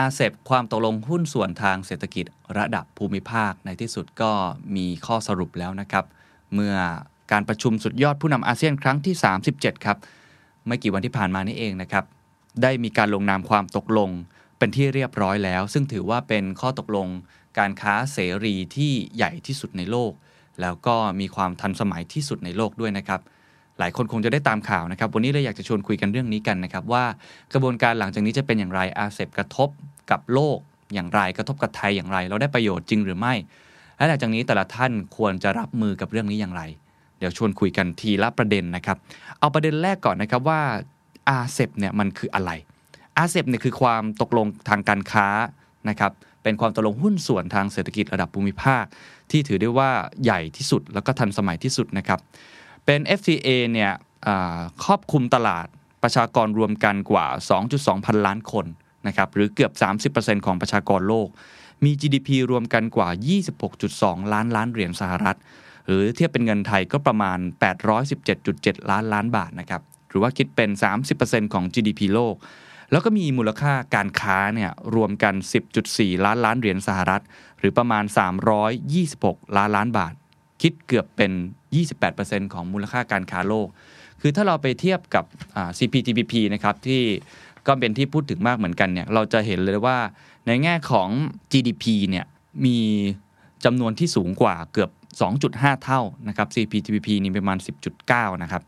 อาเซบความตกลงหุ้นส่วนทางเศรษฐกิจระดับภูมิภาคในที่สุดก็มีข้อสรุปแล้วนะครับ เมื่อการประชุมสุดยอดผู้นำอาเซียนครั้งที่ 37 ครับ ไม่กี่วันที่ผ่านมานี่เองนะครับ ได้มีการลงนามความตกลงเป็นที่เรียบร้อยแล้ว ซึ่งถือว่าเป็นข้อตกลงการค้าเสรีที่ใหญ่ที่สุดในโลก แล้วก็มีความทันสมัยที่สุดในโลกด้วยนะครับหลายคนคงจะได้ตามข่าวนะครับ วันนี้เลยอยากจะชวนคุยกันเรื่องนี้กันนะครับ ว่ากระบวนการหลังจากนี้จะเป็นอย่างไรอาเซบกระทบ กับโลกอย่างไรกระทบกับไทยอย่างไร เราได้ประโยชน์จริงหรือไม่ และหลังจากนี้แต่ละท่านควรจะรับมือกับเรื่องนี้อย่างไร เดี๋ยวชวนคุยกันทีละประเด็นนะครับ เอาประเด็นแรกก่อนนะครับว่าอาเซบเนี่ยมันคืออะไรอาเซบเนี่ยคือความตกลงทางการค้านะครับเป็นความตกลงหุ้นส่วนทางเศรษฐกิจระดับภูมิภาค ที่ถือได้ว่าใหญ่ที่สุดแล้วก็ทันสมัยที่สุดนะครับเป็น FTA เนี่ยครอบคลุมตลาดประชากรรวมกันกว่า 2.2 พันล้านคน นะครับหรือเกือบ 30%ของประชากรโลก มี GDP รวมกันกว่า 26.2 ล้านล้านเหรียญสหรัฐ หรือเทียบเป็นเงินไทยก็ประมาณ 817.7 ล้านล้านบาทนะครับหรือว่าคิดเป็น 30%ของ GDP โลก แล้วก็มีมูลค่าการค้าเนี่ยรวมกัน 10.4 ล้านล้านเหรียญสหรัฐ หรือประมาณ 326 ล้านล้านบาท คิดเกือบเป็น 28%ของมูลค่าการค้าโลก คือถ้าเราไปเทียบกับ CPTPP นะครับที่ ก็เป็นที่พูดถึงมากเหมือนกันเนี่ยเราจะเห็นเลยว่าในแง่ของ GDP เนี่ยมีจำนวนที่สูงกว่าเกือบ 2.5 เท่านะครับ CPTPP นี่ประมาณ 10.9 นะครับ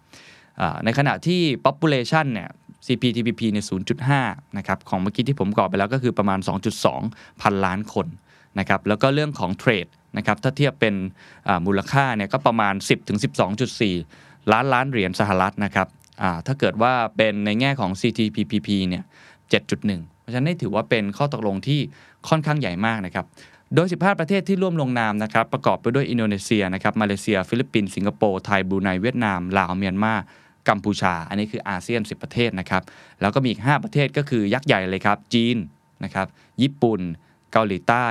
ในขณะที่ population เนี่ย CPTPP เนี่ย0.5 นะครับ ของเมื่อกี้ที่ผมกรอบไปแล้วก็คือประมาณ 2.2 พันล้านคนนะครับ แล้วก็เรื่องของ trade นะครับ ถ้าเทียบเป็นมูลค่าเนี่ยก็ประมาณ 10-12.4 ล้านล้านเหรียญสหรัฐนะครับ ถ้าเกิดว่าเป็นในแง่ของ CPTPP เนี่ย7.1 เพราะฉะนั้นนี่ถือว่าเป็นข้อตกลงที่ค่อนข้างใหญ่มากนะครับ โดย 15 ประเทศที่ร่วมลงนามนะครับ ประกอบไปด้วยอินโดนีเซียนะครับมาเลเซีย ฟิลิปปินส์สิงคโปร์ไทยบรูไนเวียดนามลาวเมียนมากัมพูชา อันนี้คืออาเซียน 10 ประเทศนะครับ แล้วก็มีอีก 5 ประเทศก็คือยักษ์ใหญ่เลยครับ จีนนะครับ ญี่ปุ่น เกาหลีใต้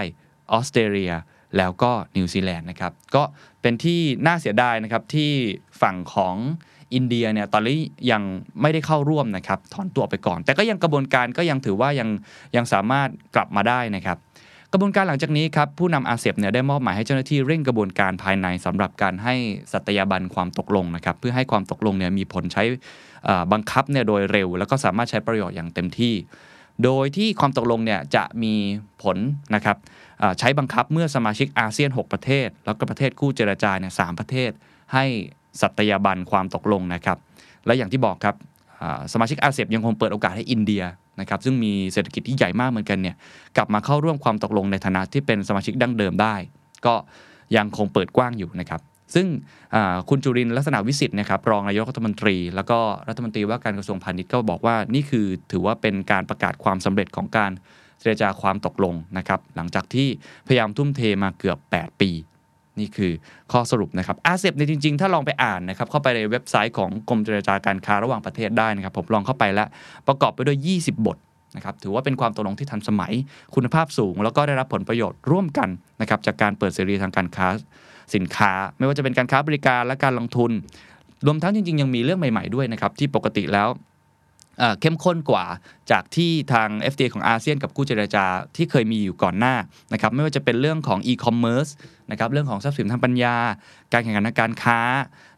ออสเตรเลีย แล้วก็นิวซีแลนด์นะครับ ก็เป็นที่น่าเสียดายนะครับที่ฝั่งของ อินเดียเนี่ยตอนนี้ยังไม่ได้เข้าร่วมนะครับถอนตัวไปก่อน แต่ก็ยังกระบวนการก็ยังถือว่ายังยังสามารถกลับมาได้นะครับกระบวนการหลังจากนี้ครับผู้นำอาเซียนเนี่ยได้มอบหมายให้เจ้าหน้าที่เร่งกระบวนการภายในสำหรับการให้สัตยาบันความตกลงนะครับเพื่อให้ความตกลงเนี่ยมีผลใช้บังคับเนี่ยโดยเร็ว แล้วก็สามารถใช้ประโยชน์อย่างเต็มที่ โดยที่ความตกลงเนี่ยจะมีผลนะครับใช้บังคับเมื่อสมาชิกอาเซียน 6 ประเทศ แล้วก็ประเทศคู่เจรจาเนี่ยสประเทศให้ สัตยาบันความตกลงนะครับ และอย่างที่บอกครับสมาชิกอาเซียนยังคงเปิดโอกาสให้อินเดียนะครับซึ่งมีเศรษฐกิจที่ใหญ่มากเหมือนกันเนี่ยกลับมาเข้าร่วมความตกลงในฐานะที่เป็นสมาชิกดั้งเดิมได้ ก็ยังคงเปิดกว้างอยู่นะครับซึ่งคุณจุรินลักษณะวิสิทธิ์นะครับรองนายกรัฐมนตรี แล้วก็รัฐมนตรีว่าการกระทรวงพาณิชย์ก็บอกว่านี่คือถือว่าเป็นการประกาศความสำเร็จของการเจรจาความตกลงนะครับหลังจากที่พยายามทุ่มเทมาเกือบ 8 ปี นี่คือข้อสรุปนะครับอาเซบในจริง ๆ ถ้าลองไปอ่านนะครับเข้าไปในเว็บไซต์ของกรมเจรจาการค้าระหว่างประเทศได้นะครับ ผมลองเข้าไปแล้วประกอบไปด้วย 20 บทนะครับถือว่าเป็นความตกลงที่ทันสมัย คุณภาพสูง แล้วก็ได้รับผลประโยชน์ร่วมกันนะครับจากการเปิดเสรีทางการค้าสินค้า ไม่ว่าจะเป็นการค้าบริการและการลงทุน รวมทั้งจริง ๆ ยังมีเรื่องใหม่ ๆด้วยนะครับที่ปกติแล้ว เข้มข้นกว่าจากที่ทาง FTA ของอาเซียนกับคู่เจรจาที่เคยมีอยู่ก่อนหน้านะครับไม่ว่าจะเป็นเรื่องของ e-commerce นะครับเรื่องของทรัพย์สินทางปัญญา การแข่งขันทางการค้า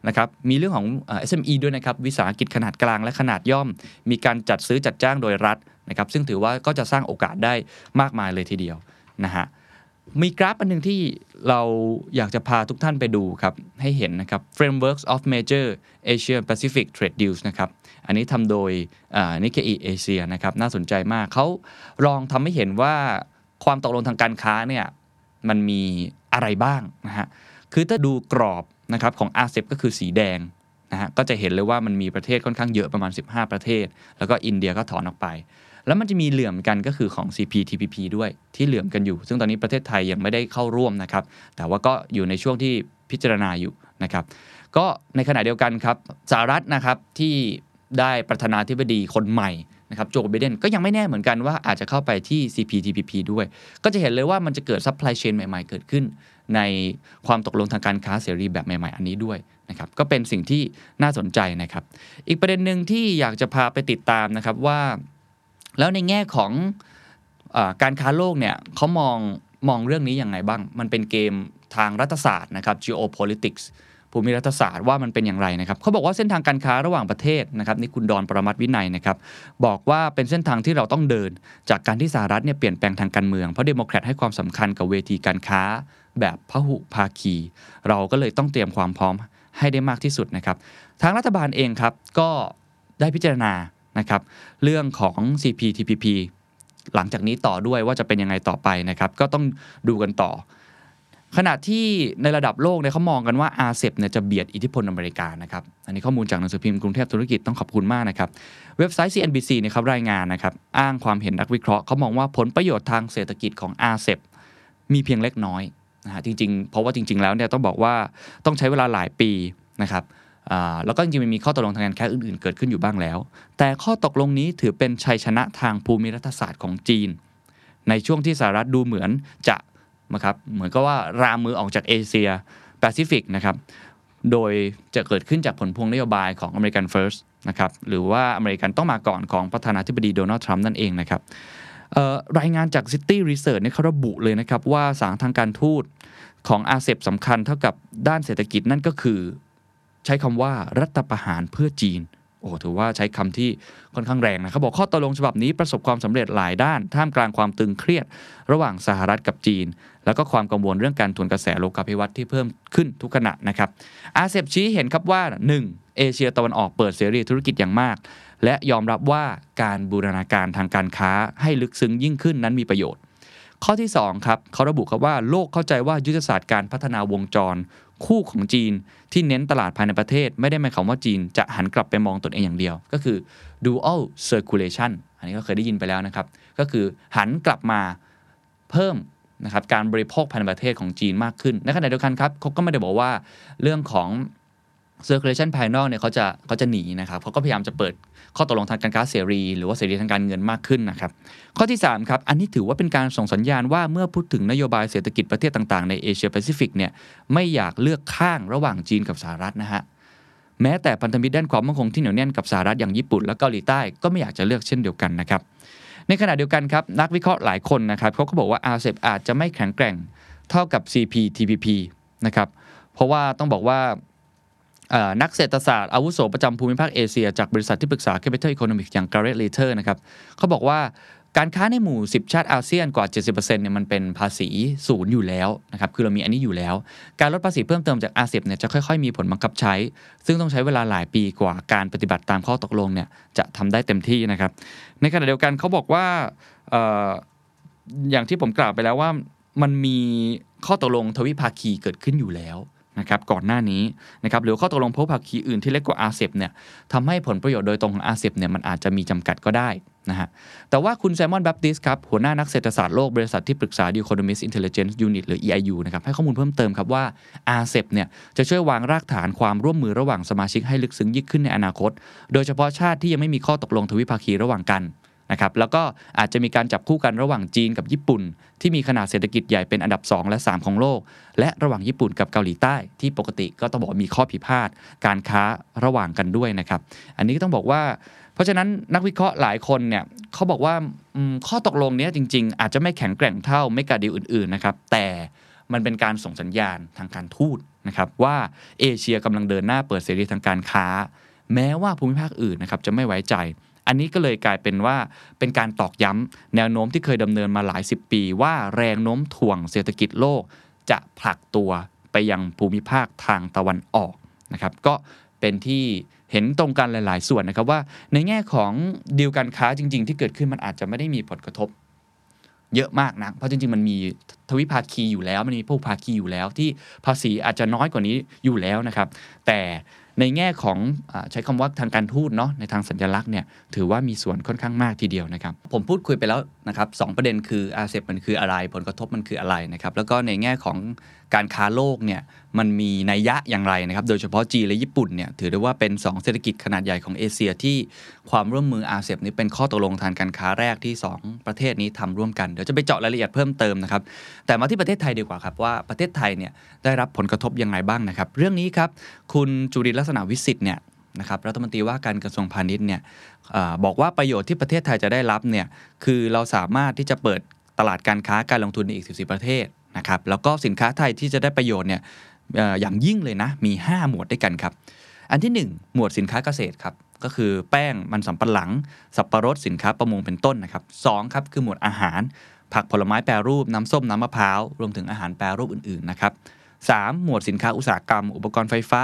นะครับมีเรื่องของ SME ด้วยนะครับวิสาหกิจขนาดกลางและขนาดย่อม มีการจัดซื้อจัดจ้างโดยรัฐนะครับซึ่งถือว่าก็จะสร้างโอกาสได้มากมายเลยทีเดียวนะฮะ มีกราฟอันหนึ่งที่เราอยากจะพาทุกท่านไปดูครับ ให้เห็นนะครับ frameworks of major Asia Pacific trade deals นะครับ อันนี้ทำโดยนิเคอีเอเชียนะครับ น่าสนใจมาก เขาลองทำให้เห็นว่าความตกลงทางการค้าเนี่ยมันมีอะไรบ้างนะฮะ คือถ้าดูกรอบนะครับของอาเซบก็คือสีแดงนะฮะ ก็จะเห็นเลยว่ามันมีประเทศค่อนข้างเยอะประมาณ 15 ประเทศ แล้วก็อินเดียก็ถอนออกไป แล้วมันจะมีเหลื่อมกันก็คือของ CPTPP ด้วยที่เหลื่อมกันอยู่ ซึ่งตอนนี้ประเทศไทยยังไม่ได้เข้าร่วมนะครับ แต่ว่าก็อยู่ในช่วงที่พิจารณาอยู่นะครับ ก็ในขณะเดียวกันครับสหรัฐนะครับที่ได้ประธานาธิบดีคนใหม่นะครับโจไบเดนก็ยังไม่แน่เหมือนกันว่าอาจจะเข้าไปที่ CPTPP ด้วย ก็จะเห็นเลยว่ามันจะเกิด supply chain ใหม่ ๆ เกิดขึ้น ในความตกลงทางการค้าเสรีแบบใหม่ ๆ อันนี้ด้วยนะครับก็เป็นสิ่งที่น่าสนใจนะครับ อีกประเด็นหนึ่งที่อยากจะพาไปติดตามนะครับว่า แล้วในแง่ของอการค้าโลกเนี่ยเขามองมองเรื่องนี้ยังไงบ้าง มันเป็นเกมทางรัฐศาสตร์นะครับ geopolitics ภูมิรัฐศาสตร์ว่ามันเป็นอย่างไรนะครับเขาบอกว่าเส้นทางการค้าระหว่างประเทศนะครับนี่คุณดอนประมัติวินัยนะครับบอกว่าเป็นเส้นทางที่เราต้องเดิน จากการที่สหรัฐเนี่ยเปลี่ยนแปลงทางการเมืองเพราะเดโมแครตให้ความสำคัญกับเวทีการค้า แบบพหุภาคี เราก็เลยต้องเตรียมความพร้อมให้ได้มากที่สุดนะครับทางรัฐบาลเองครับก็ได้พิจารณา นะครับเรื่องของ CPTPP หลังจากนี้ต่อด้วยว่าจะเป็นยังไงต่อไปนะครับ ก็ต้องดูกันต่อ ขณะที่ในระดับโลกเนี่ยเขามองกันว่าอาเซเนี่ยจะเบียดอิทธิพลอเมริกานะครับ อันนี้ข้อมูลจากหนังสือพิมพ์กรุงเทพธุรกิจต้องขอบคุณมากนะครับ เว็บไซต์ CNBC เนี่ยครับรายงานนะครับ อ้างความเห็นนักวิเคราะห์เขามองว่าผลประโยชน์ทางเศรษฐกิจของอาเซมีเพียงเล็กน้อยนะฮะจริงๆ เพราะว่าจริง ๆ แล้วเนี่ยต้องบอกว่าต้องใช้เวลาหลายปีนะครับ แล้วก็จริงๆมันมีข้อตกลงทางการค้าอื่นๆ เกิดขึ้นอยู่บ้างแล้ว แต่ข้อตกลงนี้ถือเป็นชัยชนะทางภูมิรัฐศาสตร์ของจีน ในช่วงที่สหรัฐดูเหมือนจะนะครับเหมือนกับว่ารามมือออกจากเอเชียแปซิฟิกนะครับโดยจะเกิดขึ้นจากผลพวงนโยบายของ American First นะครับหรือว่าอเมริกันต้องมาก่อนของประธานาธิบดีโดนัลด์ทรัมป์นั่นเองนะครับรายงานจาก Citi Research เนี่ยเขาระบุเลยนะครับว่าสารทางการทูตของ RCEP สำคัญเท่ากับด้านเศรษฐกิจนั่นก็คือ ใช้คำว่ารัฐประหารเพื่อจีน โอ้ถือว่าใช้คำที่ค่อนข้างแรงนะเขาบอกข้อตกลงฉบับนี้ประสบความสำเร็จหลายด้าน ท่ามกลางความตึงเครียด ระหว่างสหรัฐกับจีน แล้วก็ความกังวลเรื่องการทวนกระแสโลกาภิวัตน์ที่เพิ่มขึ้นทุกขณะนะครับ อาเซบชี้เห็นครับว่า 1. เอเชียตะวันออกเปิดเสรีธุรกิจอย่างมาก และยอมรับว่าการบูรณาการทางการค้าให้ลึกซึ้งยิ่งขึ้นนั้นมีประโยชน์ข้อที่ 2 ครับเขาระบุครับว่าโลกเข้าใจว่ายุทธศาสตร์การพัฒนาวงจร คู่ของจีนที่เน้นตลาดภายในประเทศ ไม่ได้หมายความว่าจีนจะหันกลับไปมองตนเองอย่างเดียว ก็คือ dual circulation อันนี้ก็เคยได้ยินไปแล้วนะครับ ก็คือหันกลับมาเพิ่มนะครับการบริโภคภายในประเทศของจีนมากขึ้นในขณะเดียวกันครับเขาก็ไม่ได้บอกว่าเรื่องของ circulation ภายนอกเนี่ยเขาจะเขาจะหนีนะครับเขาก็พยายามจะเปิดข้อตกลงทางการค้าเสรี หรือว่าเสรีทางการเงินมากขึ้นนะครับ ข้อที่3ครับอันนี้ถือว่าเป็นการส่งสัญญาณว่าเมื่อพูดถึงนโยบายเศรษฐกิจประเทศต่างๆในเอเชียแปซิฟิกเนี่ยไม่อยากเลือกข้างระหว่างจีนกับสหรัฐนะฮะแม้แต่พันธมิตรด้านความมั่นคงที่เหนียวแน่นกับสหรัฐอย่างญี่ปุ่นและเกาหลีใต้ก็ไม่อยากจะเลือกเช่นเดียวกันนะครับในขณะเดียวกันครับนักวิเคราะห์หลายคนนะครับเขาก็บอกว่าอาเซบอาจจะไม่แข็งแกร่งเท่ากับ CPTPP นะครับเพราะว่าต้องบอกว่า นักเศรษฐศาสตร์อาวุโสประจำภูมิภาคเอเชีย จากบริษัทที่ปรึกษา Capital Economics อย่าง Garrett Leiter นะครับเขาบอกว่าการค้าในหมู่ 10 ชาติอาเซียนกว่า 70%เนี่ยมันเป็นภาษีศูนย์อยู่แล้วนะครับ คือเรามีอันนี้อยู่แล้ว การลดภาษีเพิ่มเติมจากอาเซียนเนี่ยจะค่อยๆ มีผลบังคับใช้ ซึ่งต้องใช้เวลาหลายปีกว่าการปฏิบัติตามข้อตกลงเนี่ยจะทำได้เต็มที่นะครับ ในขณะเดียวกันเขาบอกว่าออย่างที่ผมกล่าวไปแล้วว่ามันมีข้อตกลงทวิภาคีเกิดขึ้นอยู่แล้ว นะครับก่อนหน้านี้นะครับหรือข้อตกลงพวกภาคีอื่นที่เล็กกว่าอาเซบเนี่ยทำให้ผลประโยชน์โดยตรงของอาเซบเนี่ยมันอาจจะมีจำกัดก็ได้นะฮะแต่ว่าคุณแซมมอนแบปติสครับ หัวหน้านักเศรษฐศาสตร์โลกบริษัทที่ปรึกษา The Economist Intelligence Unit หรือ EIU นะครับให้ข้อมูลเพิ่มเติมครับว่าอาเซบเนี่ยจะช่วยวางรากฐานความร่วมมือระหว่างสมาชิกให้ลึกซึ้งยิ่งขึ้นในอนาคต โดยเฉพาะชาติที่ยังไม่มีข้อตกลงทวิภาคีระหว่างกัน นะครับแล้วก็อาจจะมีการจับคู่กันระหว่างจีนกับญี่ปุ่น ที่มีขนาดเศรษฐกิจใหญ่เป็นอันดับ 2 และ 3 ของโลก และระหว่างญี่ปุ่นกับเกาหลีใต้ ที่ปกติก็ต้องบอกมีข้อพิพาทการค้าระหว่างกันด้วยนะครับ อันนี้ก็ต้องบอกว่า เพราะฉะนั้นนักวิเคราะห์หลายคนเนี่ยเขาบอกว่าข้อตกลงนี้จริง ๆ อาจจะไม่แข็งแกร่งเท่าไม่กาดีลอื่นๆนะครับแต่มันเป็นการส่งสัญญาณทางการทูตนะครับว่าเอเชียกำลังเดินหน้าเปิดเสรีทางการค้า แม้ว่าภูมิภาคอื่นนะครับจะไม่ไว้ใจ อันนี้ก็เลยกลายเป็นว่าเป็นการตอกย้ำแนวโน้มที่เคยดำเนินมาหลายสิบปี ว่าแรงโน้มถ่วงเศรษฐกิจโลก จะผลักตัวไปยังภูมิภาคทางตะวันออกนะครับก็เป็นที่เห็นตรงกันหลาย ๆ ส่วนนะครับว่าในแง่ของดีลการค้าจริง ๆ ที่เกิดขึ้นมันอาจจะไม่ได้มีผลกระทบ เยอะมากนะเพราะจริง ๆ มันมีทวิภาคีอยู่แล้ว มันมีพวกภาคีอยู่แล้วที่ภาษีอาจจะน้อยกว่านี้อยู่แล้วนะครับ แต่ ในแง่ของอใช้คำว่าทางการทูตเนาะในทางสัญลักษณ์เนี่ยถือว่ามีส่วนค่อนข้างมากทีเดียวนะครับ ผมพูดคุยไปแล้วนะครับสประเด็นคืออาเซบมันคืออะไร ผลกระทบมันคืออะไรนะครับ แล้วก็ในแง่ของ การค้าโลกเนี่ยมันมีนัยยะอย่างไรนะครับ โดยเฉพาะจีนและญี่ปุ่นเนี่ยถือได้ว่าเป็น 2 เศรษฐกิจขนาดใหญ่ของเอเชียที่ความร่วมมืออาเซียนนี้เป็นข้อตกลงทางการค้าแรกที่ 2 ประเทศนี้ทำร่วมกัน เดี๋ยวจะไปเจาะรายละเอียดเพิ่มเติมนะครับ แต่มาที่ประเทศไทยดีกว่าครับว่าประเทศไทยเนี่ยได้รับผลกระทบยังไงบ้างนะครับ เรื่องนี้ครับคุณจุริลักษณะวิสิทธิ์เนี่ยนะครับรัฐมนตรีว่าการกระทรวงพาณิชย์เนี่ยอบอกว่าประโยชน์ที่ประเทศไทยจะได้รับเนี่ยคือเราสามารถที่จะเปิดตลาดการค้าการลงทุนในอีก 14 ประเทศ นะครับแล้วก็สินค้าไทยที่จะได้ประโยชน์เนี่ยอย่างยิ่งเลยนะมี 5 หมวดด้วยกันครับ อันที่ 1 หมวดสินค้าเกษตรครับก็คือแป้งมันสำปะหลัง สับปะรดสินค้าประมงเป็นต้นนะครับสครับคือหมวดอาหาร ผักผลไม้แปรรูปน้ำส้มน้ำมะพร้าวรวมถึงอาหารแปรรูปอื่นๆนะครับสหมวดสินค้าอุตสาหกรรม อุปกรณ์ไฟฟ้า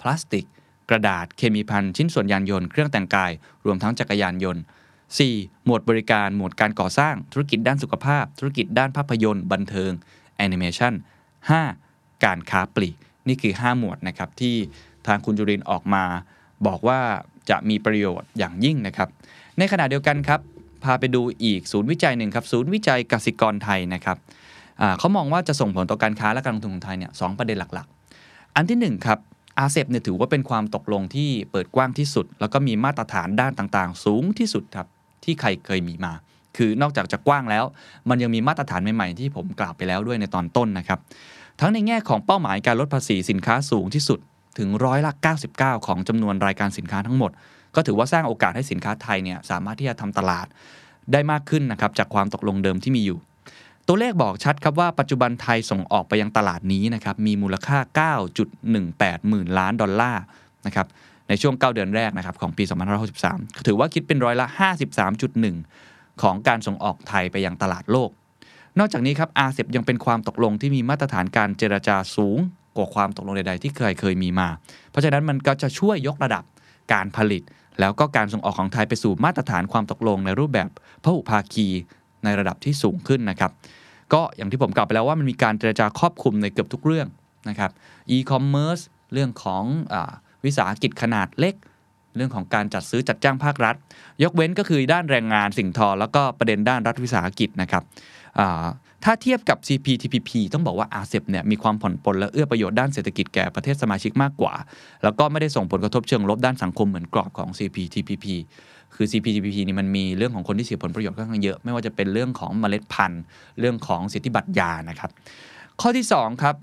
พลาสติก กระดาษเคมีภัณฑ์ชิ้นส่วนยานยนต์เครื่องแต่งกาย รวมทั้งจักรยานยนต์ 4. หมวดบริการ หมวดการก่อสร้าง ธุรกิจด้านสุขภาพ ธุรกิจด้านภาพยนตร์ บันเทิง แอนิเมชัน 5. การค้าปลีก นี่คือ 5 หมวดนะครับที่ทางคุณจุรินออกมา บอกว่าจะมีประโยชน์อย่างยิ่งนะครับ ในขณะเดียวกันครับ พาไปดูอีกศูนย์วิจัยหนึ่งครับ ศูนย์วิจัยกสิกรไทยนะครับเขามองว่าจะส่งผลต่อการค้าและการลงทุนของไทยเนี่ยสประเด็นหลักๆ อันที่1ครับอาเซบเนี่ยถือว่าเป็นความตกลงที่เปิดกว้างที่สุด แล้วก็มีมาตรฐานด้านต่างๆ สูงที่สุดครับที่ใครเคยมีมา คือนอกจากจะกว้างแล้ว มันยังมีมาตรฐานใหม่ๆ ที่ผมกล่าวไปแล้วด้วยในตอนต้นนะครับ ทั้งในแง่ของเป้าหมายการลดภาษีสินค้าสูงที่สุดถึงร้อยละ 99 ของจำนวนรายการสินค้าทั้งหมด ก็ถือว่าสร้างโอกาสให้สินค้าไทยเนี่ยสามารถที่จะทำตลาดได้มากขึ้นนะครับจากความตกลงเดิมที่มีอยู่ ตัวเลขบอกชัดครับว่าปัจจุบันไทยส่งออกไปยังตลาดนี้นะครับมีมูลค่า 9.18 หมื่นล้านดอลลาร์นะครับในช่วง 9 เดือนแรกนะครับของปี 2563 ถือว่าคิดเป็นร้อยละ 53.1 ของการส่งออกไทยไปยังตลาดโลก นอกจากนี้ครับอาเซบยังเป็นความตกลงที่มีมาตรฐานการเจรจาสูงกว่าความตกลงใดๆที่เคยเคยมีมา เพราะฉะนั้นมันก็จะช่วยยกระดับการผลิต แล้วก็การส่งออกของไทยไปสู่มาตรฐานความตกลงในรูปแบบพหุภาคีในระดับที่สูงขึ้นนะครับ ก็อย่างที่ผมกล่าวไปแล้วว่ามันมีการเจรจาครอบคลุมในเกือบทุกเรื่องนะครับอีคอมเมิร์ซเรื่องของอวิสาหกิจขนาดเล็ก เรื่องของการจัดซื้อจัดจ้างภาครัฐ ยกเว้นก็คือด้านแรงงานสิ่งทอ แล้วก็ประเด็นด้านรัฐวิสาหกิจนะครับถ้าเทียบกับ CPTPP ต้องบอกว่าอาเซบเนี่ยมีความผ่อนปลนและเอื้อประโยชน์ด้านเศรษฐกิจแก่ประเทศสมาชิกมากกว่า แล้วก็ไม่ได้ส่งผลกระทบเชิงลบด้านสังคมเหมือนกรอบของ CPTPP คือ CPTPP นี่มันมีเรื่องของคนที่เสียผลประโยชน์ค่อนข้างเยอะ ไม่ว่าจะเป็นเรื่องของเมล็ดพันธุ์ เรื่องของสิทธิบัตรยานะครับ ข้อที่2ครับ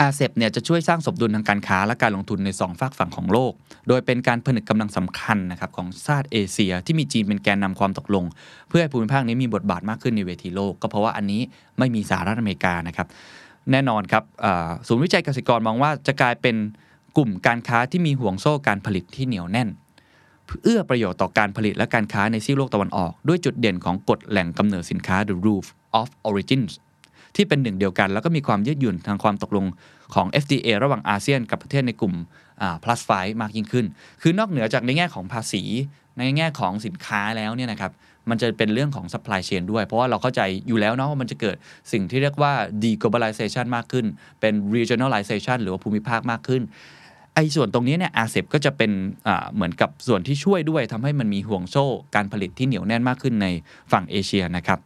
อาเซบเนี่ยจะช่วยสร้างสมดุลทางการค้าและการลงทุนใน 2 ฝากฝั่งของโลก โดยเป็นการผนึกกำลังสำคัญนะครับของชาติเอเชีย ที่มีจีนเป็นแกนนำความตกลง เพื่อให้ภูมิภาคนี้มีบทบาทมากขึ้นในเวทีโลก ก็เพราะว่าอันนี้ไม่มีสหรัฐอเมริกานะครับแน่นอนครับศูนย์วิจัยเกษตรกรมองว่าจะกลายเป็นกลุ่มการค้าที่มีห่วงโซ่การผลิตที่เหนียวแน่นเอื้อประโยชน์ต่อการผลิตและการค้าในซีกโลกตะวันออก ด้วยจุดเด่นของกฎแหล่งกำเนิดสินค้า the roof of origins ที่เป็นหนึ่งเดียวกัน แล้วก็มีความยืดหยุ่นทางความตกลงของ FTA ระหว่างอาเซียนกับประเทศในกลุ่ม plus 5มากยิ่งขึ้น คือนอกเหนือจากในแง่ของภาษี ในแง่ของสินค้าแล้วเนี่ยนะครับ มันจะเป็นเรื่องของ supply chain ด้วย เพราะว่าเราเข้าใจอยู่แล้วเนาะว่ามันจะเกิดสิ่งที่เรียกว่า deglobalization มากขึ้น เป็น regionalization หรือว่าภูมิภาคมากขึ้นไอ้ส่วนตรงนี้เนี่ยอาเซบก็จะเป็นเหมือนกับส่วนที่ช่วยด้วยทำให้มันมีห่วงโซ่การผลิตที่เหนียวแน่นมากขึ้นในฝั่งเอเชียนะครับ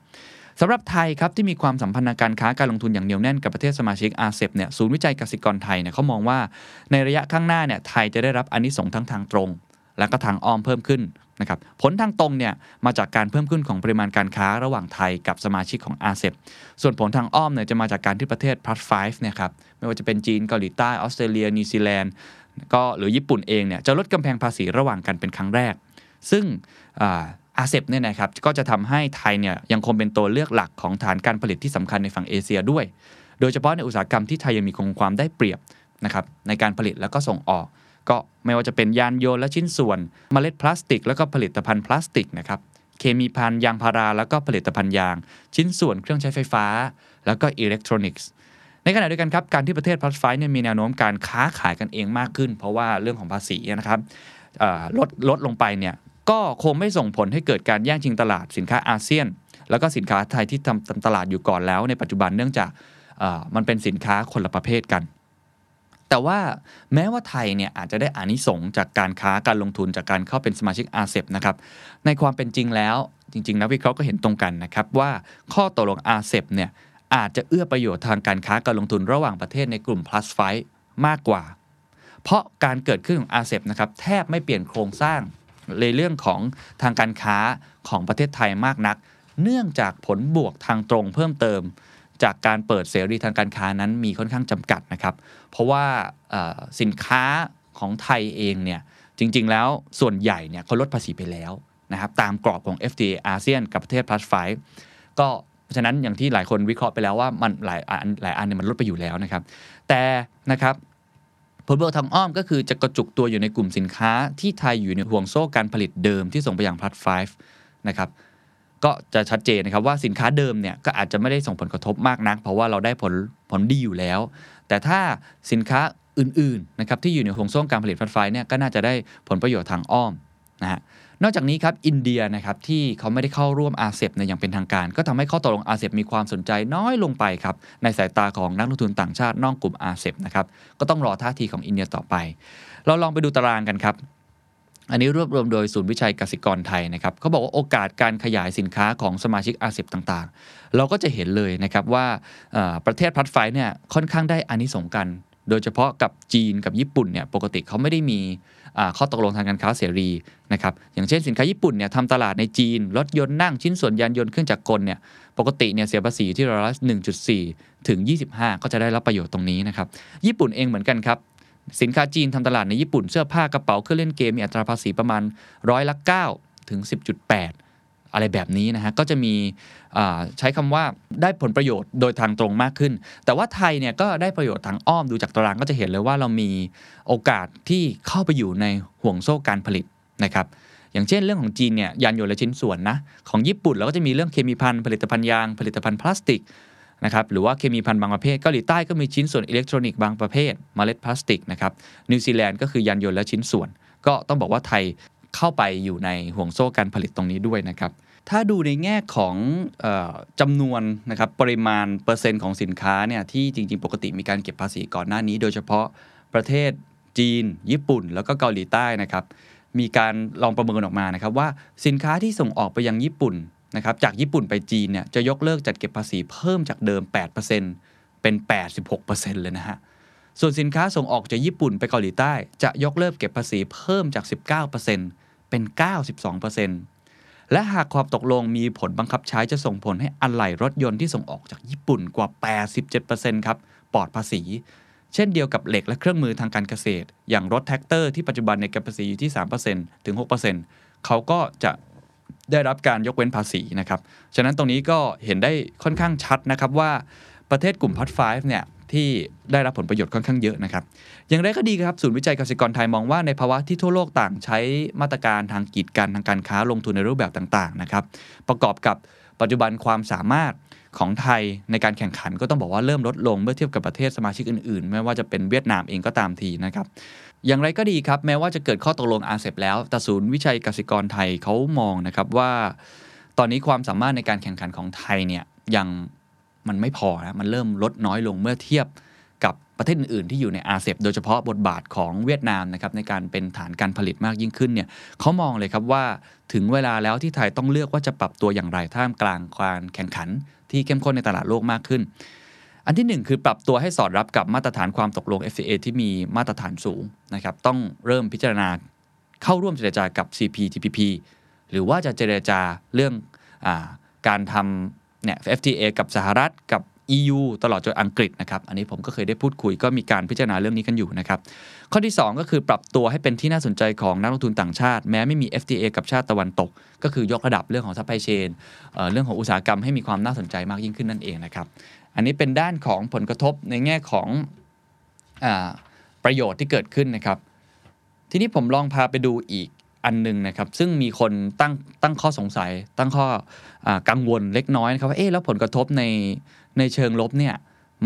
สำหรับไทยครับที่มีความสัมพันธ์การค้าการลงทุนอย่างเหนียวแน่นกับประเทศสมาชิก RCEP เนี่ยศูนย์วิจัยกสิกรไทยเนี่ยเขามองว่าในระยะข้างหน้าเนี่ยไทยจะได้รับอานิสงส์ทั้งทางตรง และก็ทางอ้อมเพิ่มขึ้นนะครับผลทางตรงเนี่ยมาจากการเพิ่มขึ้นของปริมาณการค้าระหว่างไทยกับสมาชิกของ RCEP ส่วนผลทางอ้อมเนี่ยจะมาจากการที่ประเทศ plus 5เนี่ยครับไม่ว่าจะเป็นจีนเกาหลีใต้ออสเตรเลีย นิวซีแลนด์ก็หรือญี่ปุ่นเองเนี่ยจะลดกำแพงภาษีระหว่างกันเป็นครั้งแรก ซึ่ง อาเซบเนี่ยนะครับก็จะทำให้ไทยเนี่ยยังคงเป็นตัวเลือกหลักของฐานการผลิตที่สำคัญในฝั่งเอเชียด้วย โดยเฉพาะในอุตสาหกรรมที่ไทยยังมีคงความได้เปรียบนะครับในการผลิตแล้วก็ส่งออก ก็ไม่ว่าจะเป็นยานยนต์และชิ้นส่วนมเมล็ดพลาสติก แล้วก็ผลิตภัณฑ์พลาสติกนะครับเคมีภัณฑ์ยางพารา แล้วก็ผลิตภัณฑ์ยาง ชิ้นส่วนเครื่องใช้ไฟฟ้า แล้วก็อิเล็กทรอนิกส์ในขณะเดียวกันครับการที่ประเทศพลัสไฟเนี่ยมีแนวโน้มการค้าขายกันเองมากขึ้น เพราะว่าเรื่องของภาษีนะครับลดลดลงไปเนี่ย ก็คงไม่ส่งผลให้เกิดการแย่งชิงตลาดสินค้าอาเซียน แล้วก็สินค้าไทยที่ทำตลาดอยู่ก่อนแล้ว ในปัจจุบันเนื่องจากมันเป็นสินค้าคนละประเภทกัน แต่ว่าแม้ว่าไทยเนี่ยอาจจะได้อานิสงจากการค้าการลงทุนจากการเข้าเป็นสมาชิกอาเซียนนะครับในความเป็นจริงแล้วจริงๆนักวิเคราะห์ก็เห็นตรงกันนะครับว่าข้อตกลงอาเซียนเนี่ยอาจจะเอื้อประโยชน์ทางการค้าการลงทุนระหว่างประเทศในกลุ่ม plus 5มากกว่า เพราะการเกิดขึ้นของอาเซียนนะครับแทบไม่เปลี่ยนโครงสร้าง ในเรื่องของทางการค้าของประเทศไทยมากนัก เนื่องจากผลบวกทางตรงเพิ่มเติม จากการเปิดเสรีทางการค้านั้นมีค่อนข้างจำกัดนะครับ เพราะว่าสินค้าของไทยเองเนี่ยจริง ๆ แล้วส่วนใหญ่เนี่ยเขาลดภาษีไปแล้วนะครับตามกรอบของ FTA อาเซียนกับประเทศ plus 5ก็เพราะฉะนั้นอย่างที่หลายคนวิเคราะห์ไปแล้วว่ามันหลายอันหลายอันเนี่ยมันลดไปอยู่แล้วนะครับ แต่นะครับ ผลบวกทางอ้อมก็คือจะกระจุกตัวอยู่ในกลุ่มสินค้าที่ไทยอยู่ในห่วงโซ่การผลิตเดิมที่ส่งไปยังพลัด5นะครับก็จะชัดเจนนะครับว่าสินค้าเดิมเนี่ยก็อาจจะไม่ได้ส่งผลกระทบมากนัก เพราะว่าเราได้ผลผลดีอยู่แล้ว แต่ถ้าสินค้าอื่นๆนะครับที่อยู่ในห่วงโซ่การผลิตฟัดไฟเนี่ยก็น่าจะได้ผลประโยชน์ทางอ้อมนะฮะ นอกจากนี้ครับอินเดียนะครับที่เขาไม่ได้เข้าร่วมอาเซียนในอย่างเป็นทางการ ก็ทำให้ข้อตกลงอาเซียนมีความสนใจน้อยลงไปครับในสายตาของนักลงทุนต่างชาตินอกกลุ่มอาเซียนนะครับก็ต้องรอท่าทีของอินเดียต่อไป เราลองไปดูตารางกันครับอันนี้รวบรวมโดยศูนย์วิจัยกสิกรไทยนะครับเขาบอกว่าโอกาสการขยายสินค้าของสมาชิกอาเซียนต่างๆ เราก็จะเห็นเลยนะครับว่าประเทศพัดไฟเนี่ยค่อนข้างได้อานิสงกัน โดยเฉพาะกับจีนกับญี่ปุ่นเนี่ยปกติเขาไม่ได้มีข้อตกลงทางการค้าเสรีนะครับอย่างเช่นสินค้าญี่ปุ่นเนี่ยทำตลาดในจีน รถยนต์นั่งชิ้นส่วนยานยนต์เครื่องจักรกลเนี่ยปกติเนี่ยเสียภาษีที่ร้อยละ1.4 ถึง 25 ก็จะได้รับประโยชน์ตรงนี้นะครับญี่ปุ่นเองเหมือนกันครับสินค้าจีนทำตลาดในญี่ปุ่นเสื้อผ้ากระเป๋าเครื่องเล่นเกมมีอัตราภาษีประมาณร้อยละ9ถึง 10.8 อะไรแบบนี้นะฮะก็จะมีใช้คำว่าได้ผลประโยชน์โดยทางตรงมากขึ้น แต่ว่าไทยเนี่ยก็ได้ประโยชน์ทางอ้อมดูจากตารางก็จะเห็นเลยว่าเรามีโอกาสที่เข้าไปอยู่ในห่วงโซ่การผลิตนะครับอย่างเช่นเรื่องของจีนเนี่ยยานยนต์และชิ้นส่วนนะของญี่ปุ่นเราก็จะมีเรื่องเคมีภัณฑ์ผลิตภัณฑ์ยางผลิตภัณฑ์พลาสติกนะครับหรือว่าเคมีภัณฑ์บางประเภทเกาหลีใต้ก็มีชิ้นส่วนอิเล็กทรอนิกส์บางประเภทมเมล็ดพลาสติกนะครับนิวซีแลนด์ก็คือยานยนต์และชิ้นส่วน ก็ต้องบอกว่าไทย เข้าไปอยู่ในห่วงโซ่การผลิตตรงนี้ด้วยนะครับถ้าดูในแง่ของอจำนวนนะครับปริมาณเปอร์เซ็นต์ของสินค้าเนี่ยที่จริง ๆ ปกติมีการเก็บภาษีก่อนหน้านี้ โดยเฉพาะประเทศจีน ญี่ปุ่น แล้วก็เกาหลีใต้นะครับมีการลองประเมินออกมานะครับว่าสินค้าที่ส่งออกไปยังญี่ปุ่นนะครับจากญี่ปุ่นไปจีนเนี่ยจะยกเลิกจัดเก็บภาษีเพิ่มจากเดิม 8%เป็น 86%เลยนะฮะ ส่วนสินค้าส่งออกจากญี่ปุ่นไปเกาหลีใต้ จะยกเลิกเก็บภาษีเพิ่มจาก 19%เป็น 92%และหากความตกลงมีผลบังคับใช้จะส่งผลให้อะไหล่รถยนต์ที่ส่งออกจากญี่ปุ่นกว่า 87%ครับปลอดภาษี เช่นเดียวกับเหล็กและเครื่องมือทางการเกษตร อย่างรถแทรกเตอร์ที่ปัจจุบันในเก็บภาษีอยู่ที่ 3%ถึง 6%เขาก็จะได้รับการยกเว้นภาษีนะครับ ฉะนั้นตรงนี้ก็เห็นได้ค่อนข้างชัดนะครับว่าประเทศกลุ่ม Plus Fiveเนี่ย ที่ได้รับผลประโยชน์ค่อนข้างเยอะนะครับ อย่างไรก็ดีครับศูนย์วิจัยเกษตรกรไทยมองว่าในภาวะที่ทั่วโลกต่างใช้มาตรการทางกีดกันทางการค้าลงทุนในรูปแบบต่างๆนะครับ ประกอบกับปัจจุบันความสามารถของไทยในการแข่งขันก็ต้องบอกว่าเริ่มลดลงเมื่อเทียบกับประเทศสมาชิกอื่นๆ ไม่ว่าจะเป็นเวียดนามเองก็ตามทีนะครับ อย่างไรก็ดีครับ แม้ว่าจะเกิดข้อตกลงอาเซบแล้วแต่ศูนย์วิจัยกสิกรไทยเขามองนะครับว่า ตอนนี้ความสามารถในการแข่งขันของไทยเนี่ยยัง มันไม่พอนะมันเริ่มลดน้อยลงเมื่อเทียบกับประเทศอื่นๆที่อยู่ในอาเซบโดยเฉพาะบทบาทของเวียดนามนะครับในการเป็นฐานการผลิตมากยิ่งขึ้นเนี่ยเขามองเลยครับว่าถึงเวลาแล้วที่ไทยต้องเลือกว่าจะปรับตัวอย่างไรท่ามกลางการแข่งขัน ที่เข้มข้นในตลาดโลกมากขึ้น อันที่ 1 คือปรับตัวให้สอดรับกับมาตรฐานความตกลง FTA ที่มีมาตรฐานสูงนะครับต้องเริ่มพิจารณาเข้าร่วมเจรจากับ CPTPP หรือว่าจะเจรจาเรื่องอการทำ เนี่ย FTA กับสหรัฐกับ EU ตลอดจนอังกฤษนะครับ อันนี้ผมก็เคยได้พูดคุยก็มีการพิจารณาเรื่องนี้กันอยู่นะครับ ข้อที่ 2 ก็คือปรับตัวให้เป็นที่น่าสนใจของนักลงทุนต่างชาติ แม้ไม่มี FTA กับชาติตะวันตก ก็คือยกระดับเรื่องของ supply chain เรื่องของอุตสาหกรรมให้มีความน่าสนใจมากยิ่งขึ้นนั่นเองนะครับ อันนี้เป็นด้านของผลกระทบในแง่ของอประโยชน์ที่เกิดขึ้นนะครับ ทีนี้ผมลองพาไปดูอีก อันหนึ่งนะครับ ซึ่งมีคนตั้งตั้งข้อสงสัย ตั้งข้ออกังวลเล็กน้อยนะครับว่าเอ๊ะแล้วผลกระทบในในเชิงลบเนี่ย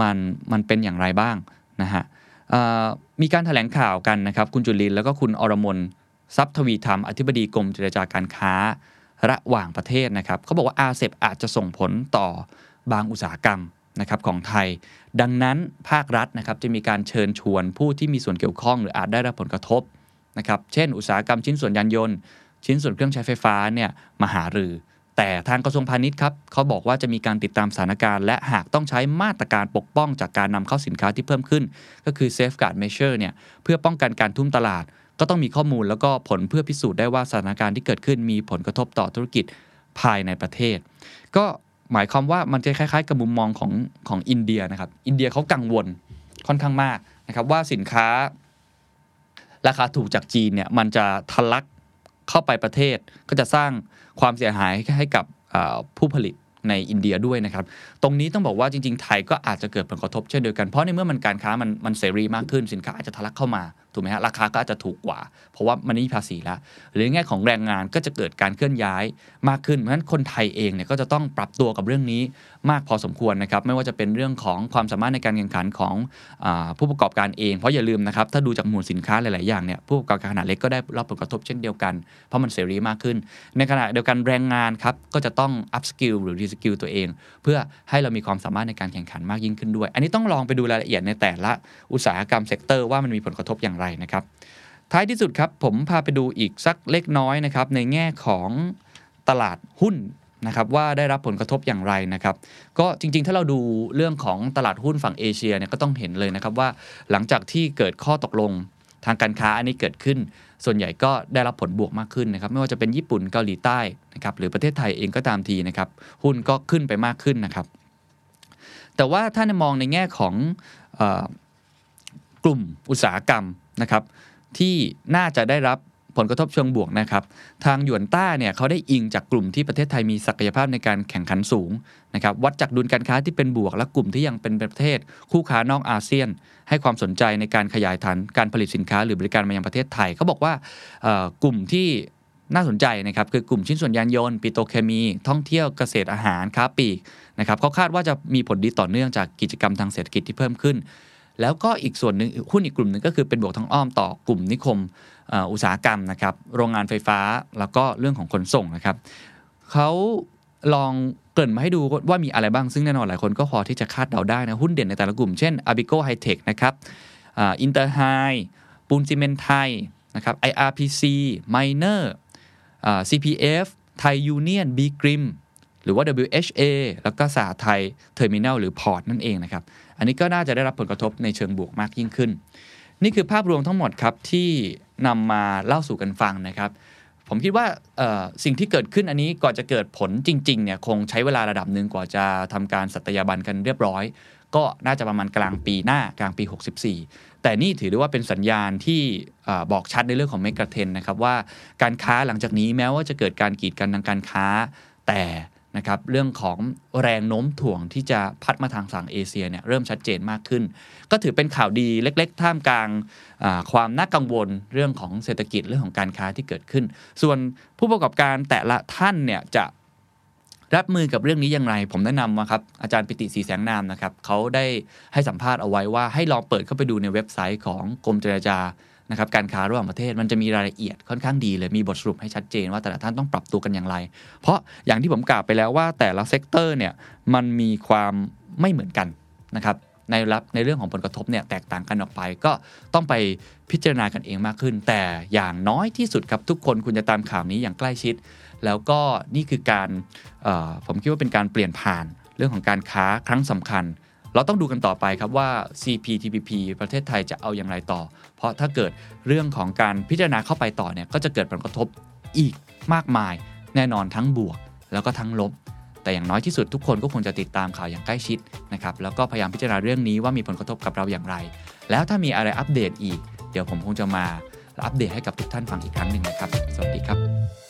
มันมันเป็นอย่างไรบ้างนะฮะมีการถแถลงข่าวกันนะครับ คุณจุลินแล้วก็คุณอรมนทรัพย์ทวีธรรมอธิบดีกรมเจรจาการค้าระหว่างประเทศนะครับเขาบอกว่าอาเซบอาจจะส่งผลต่อบางอุตสาหกรรมนะครับของไทย ดังนั้นภาครัฐนะครับจะมีการเชิญชวนผู้ที่มีส่วนเกี่ยวข้อง หรืออาจได้รับผลกระทบ นะครับ เช่น อุตสาหกรรมชิ้นส่วนยานยนต์ ชิ้นส่วนเครื่องใช้ไฟฟ้าเนี่ยมาหารือ แต่ทางกระทรวงพาณิชย์ครับเขาบอกว่าจะมีการติดตามสถานการณ์ และหากต้องใช้มาตรการปกป้องจากการนำเข้าสินค้าที่เพิ่มขึ้น ก็คือ safeguard measure เนี่ยเพื่อป้องกันการทุ่มตลาด ก็ต้องมีข้อมูลแล้วก็ผลเพื่อพิสูจน์ได้ว่าสถานการณ์ที่เกิดขึ้นมีผลกระทบต่อธุรกิจภายในประเทศ ก็หมายความว่ามันจะคล้ายๆ กับมุมมองของของอินเดียนะครับอินเดียเขากังวลค่อนข้างมากนะครับว่าสินค้า ราคาถูกจากจีนเนี่ยมันจะทะลักเข้าไปประเทศ ก็จะสร้างความเสียหายให้กับผู้ผลิตในอินเดียด้วยนะครับ ตรงนี้ต้องบอกว่าจริง ๆ ไทยก็อาจจะเกิดผลกระทบเช่นเดียวกัน เพราะในเมื่อมันการค้ามันมันเสรีมากขึ้นสินค้าอาจจะทะลักเข้ามา ถูกไหมฮะราคาก็อาจจะถูกกว่า เพราะว่ามันมีภาษีแล้วหรือแง่ของแรงงานก็จะเกิดการเคลื่อนย้ายมากขึ้นเพราะฉะนั้นคนไทยเองเนี่ยก็จะต้องปรับตัวกับเรื่องนี้มากพอสมควรนะครับไม่ว่าจะเป็นเรื่องของความสามารถในการแข่งขันของอผู้ประกอบการเอง เพราะอย่าลืมนะครับถ้าดูจากหมวดสินค้าหลาย ๆ อย่างเนี่ยผู้ประกอบการขนาดเล็กก็ได้รับผลกระทบเช่นเดียวกัน เพราะมันเสรีมากขึ้น ในขณะเดียวกันแรงงานครับก็จะต้อง upskill หรือ reskill ตัวเอง เพื่อให้เรามีความสามารถในการแข่งขันมากยิ่งขึ้นด้วย อันนี้ต้องลองไปดูรายละเอียดในแต่ละอุตสาหกรรม sector ว่ามันมีผลกระทบอย่างไรนะครับ ท้ายที่สุดครับผมพาไปดูอีกสักเล็กน้อยนะครับในแง่ของตลาดหุ้นนะครับว่าได้รับผลกระทบอย่างไรนะครับ ก็จริงๆ ถ้าเราดูเรื่องของตลาดหุ้นฝั่งเอเชียเนี่ยก็ต้องเห็นเลยนะครับว่าหลังจากที่เกิดข้อตกลงทางการค้าอันนี้เกิดขึ้น ส่วนใหญ่ก็ได้รับผลบวกมากขึ้นนะครับ ไม่ว่าจะเป็นญี่ปุ่นเกาหลีใต้นะครับหรือประเทศไทยเองก็ตามทีนะครับ หุ้นก็ขึ้นไปมากขึ้นนะครับ แต่ว่าถ้ามองในแง่ของกลุ่มอุตสาหกรรม นะครับที่น่าจะได้รับผลกระทบเชิงบวกนะครับ ทางหยวนต้าเนี่ยเขาได้อิงจากกลุ่มที่ประเทศไทยมีศักยภาพในการแข่งขันสูงนะครับ วัดจากดุลการค้าที่เป็นบวก และกลุ่มที่ยังเป็นประเทศ คู่ค้านอกอาเซียน ให้ความสนใจในการขยายฐานการผลิตสินค้าหรือบริการมายังประเทศไทยเขาบอกว่ากลุ่มที่น่าสนใจนะครับคือกลุ่มชิ้นส่วนยานยนต์ปิโตเคมี ท่องเที่ยวเกษตรอาหารค้าปลีกนะครับเขาคาดว่าจะมีผลดีต่อเนื่องจากกิจกรรมทางเศรษฐกิจที่เพิ่มขึ้น แล้วก็อีกส่วนหนึ่งหุ้นอีกกลุ่มหนึ่งก็คือเป็นบวกทางอ้อมต่อกลุ่มนิคมอุตสาหกรรมนะครับโรงงานไฟฟ้าแล้วก็เรื่องของขนส่งนะครับเขาลองเกริ่นมาให้ดูว่ามีอะไรบ้างซึ่งแน่นอนหลายคนก็พอที่จะคาดเดาได้นะ หุ้นเด่นในแต่ละกลุ่ม เช่น Aapico Hitech นะครับอินเตอร์ไฮด์ปูนซิเมนต์ไทยนะครับ IRPC Minor CPF ไทยยูเนียน B.Grimm หรือว่า WHA แล้วก็สหไทยเทอร์มินอลหรือ PORT นั่นเองนะครับ อันนี้ก็น่าจะได้รับผลกระทบในเชิงบวกมากยิ่งขึ้น นี่คือภาพรวมทั้งหมดครับที่นำมาเล่าสู่กันฟังนะครับ ผมคิดว่าสิ่งที่เกิดขึ้นอันนี้ก่อนจะเกิดผลจริงๆเนี่ยคงใช้เวลาระดับหนึ่งกว่าจะทำการสัตยาบันกันเรียบร้อย ก็น่าจะประมาณกลางปีหน้ากลางปี 64 แต่นี่ถือได้ว่าเป็นสัญญาณที่บอกชัดในเรื่องของ megatrend นะครับว่าการค้าหลังจากนี้แม้ว่าจะเกิดการกีดกันทางการค้า แต่ นะครับเรื่องของแรงโน้มถ่วงที่จะพัดมาทางฝั่งเอเชียเนี่ยเริ่มชัดเจนมากขึ้น ก็ถือเป็นข่าวดีเล็ก ๆ ท่ามกลางความน่ากังวลเรื่องของเศรษฐกิจเรื่องของการค้าที่เกิดขึ้น ส่วนผู้ประกอบการแต่ละท่านเนี่ยจะรับมือกับเรื่องนี้อย่างไร ผมแนะนำมาครับอาจารย์ปิติศรีแสงนามนะครับเขาได้ให้สัมภาษณ์เอาไว้ว่าให้ลองเปิดเข้าไปดูในเว็บไซต์ของกรมเจรจา นะครับการค้าระหว่างประเทศมันจะมีรายละเอียดค่อนข้างดีเลยมีบทสรุปให้ชัดเจนว่าแต่ละท่านต้องปรับตัวกันอย่างไร เพราะอย่างที่ผมกล่าวไปแล้วว่าแต่ละเซกเตอร์เนี่ยมันมีความไม่เหมือนกันนะครับในรับในเรื่องของผลกระทบเนี่ยแตกต่างกันออกไปก็ต้องไปพิจารณากันเองมากขึ้น แต่อย่างน้อยที่สุดครับทุกคนคุณจะตามข่าวนี้อย่างใกล้ชิด แล้วก็นี่คือการผมคิดว่าเป็นการเปลี่ยนผ่านเรื่องของการค้าครั้งสำคัญ เราต้องดูกันต่อไปครับว่า CPTPP ประเทศไทยจะเอาอย่างไรต่อ เพราะถ้าเกิดเรื่องของการพิจารณาเข้าไปต่อเนี่ยก็จะเกิดผลกระทบอีกมากมาย แน่นอนทั้งบวก แล้วก็ทั้งลบ แต่อย่างน้อยที่สุดทุกคนก็คงจะติดตามข่าวอย่างใกล้ชิดนะครับแล้วก็พยายามพิจารณาเรื่องนี้ว่ามีผลกระทบกับเราอย่างไร แล้วถ้ามีอะไรอัปเดตอีก เดี๋ยวผมคงจะมาอัปเดตให้กับทุกท่านฟังอีกครั้งหนึ่งนะครับ สวัสดีครับ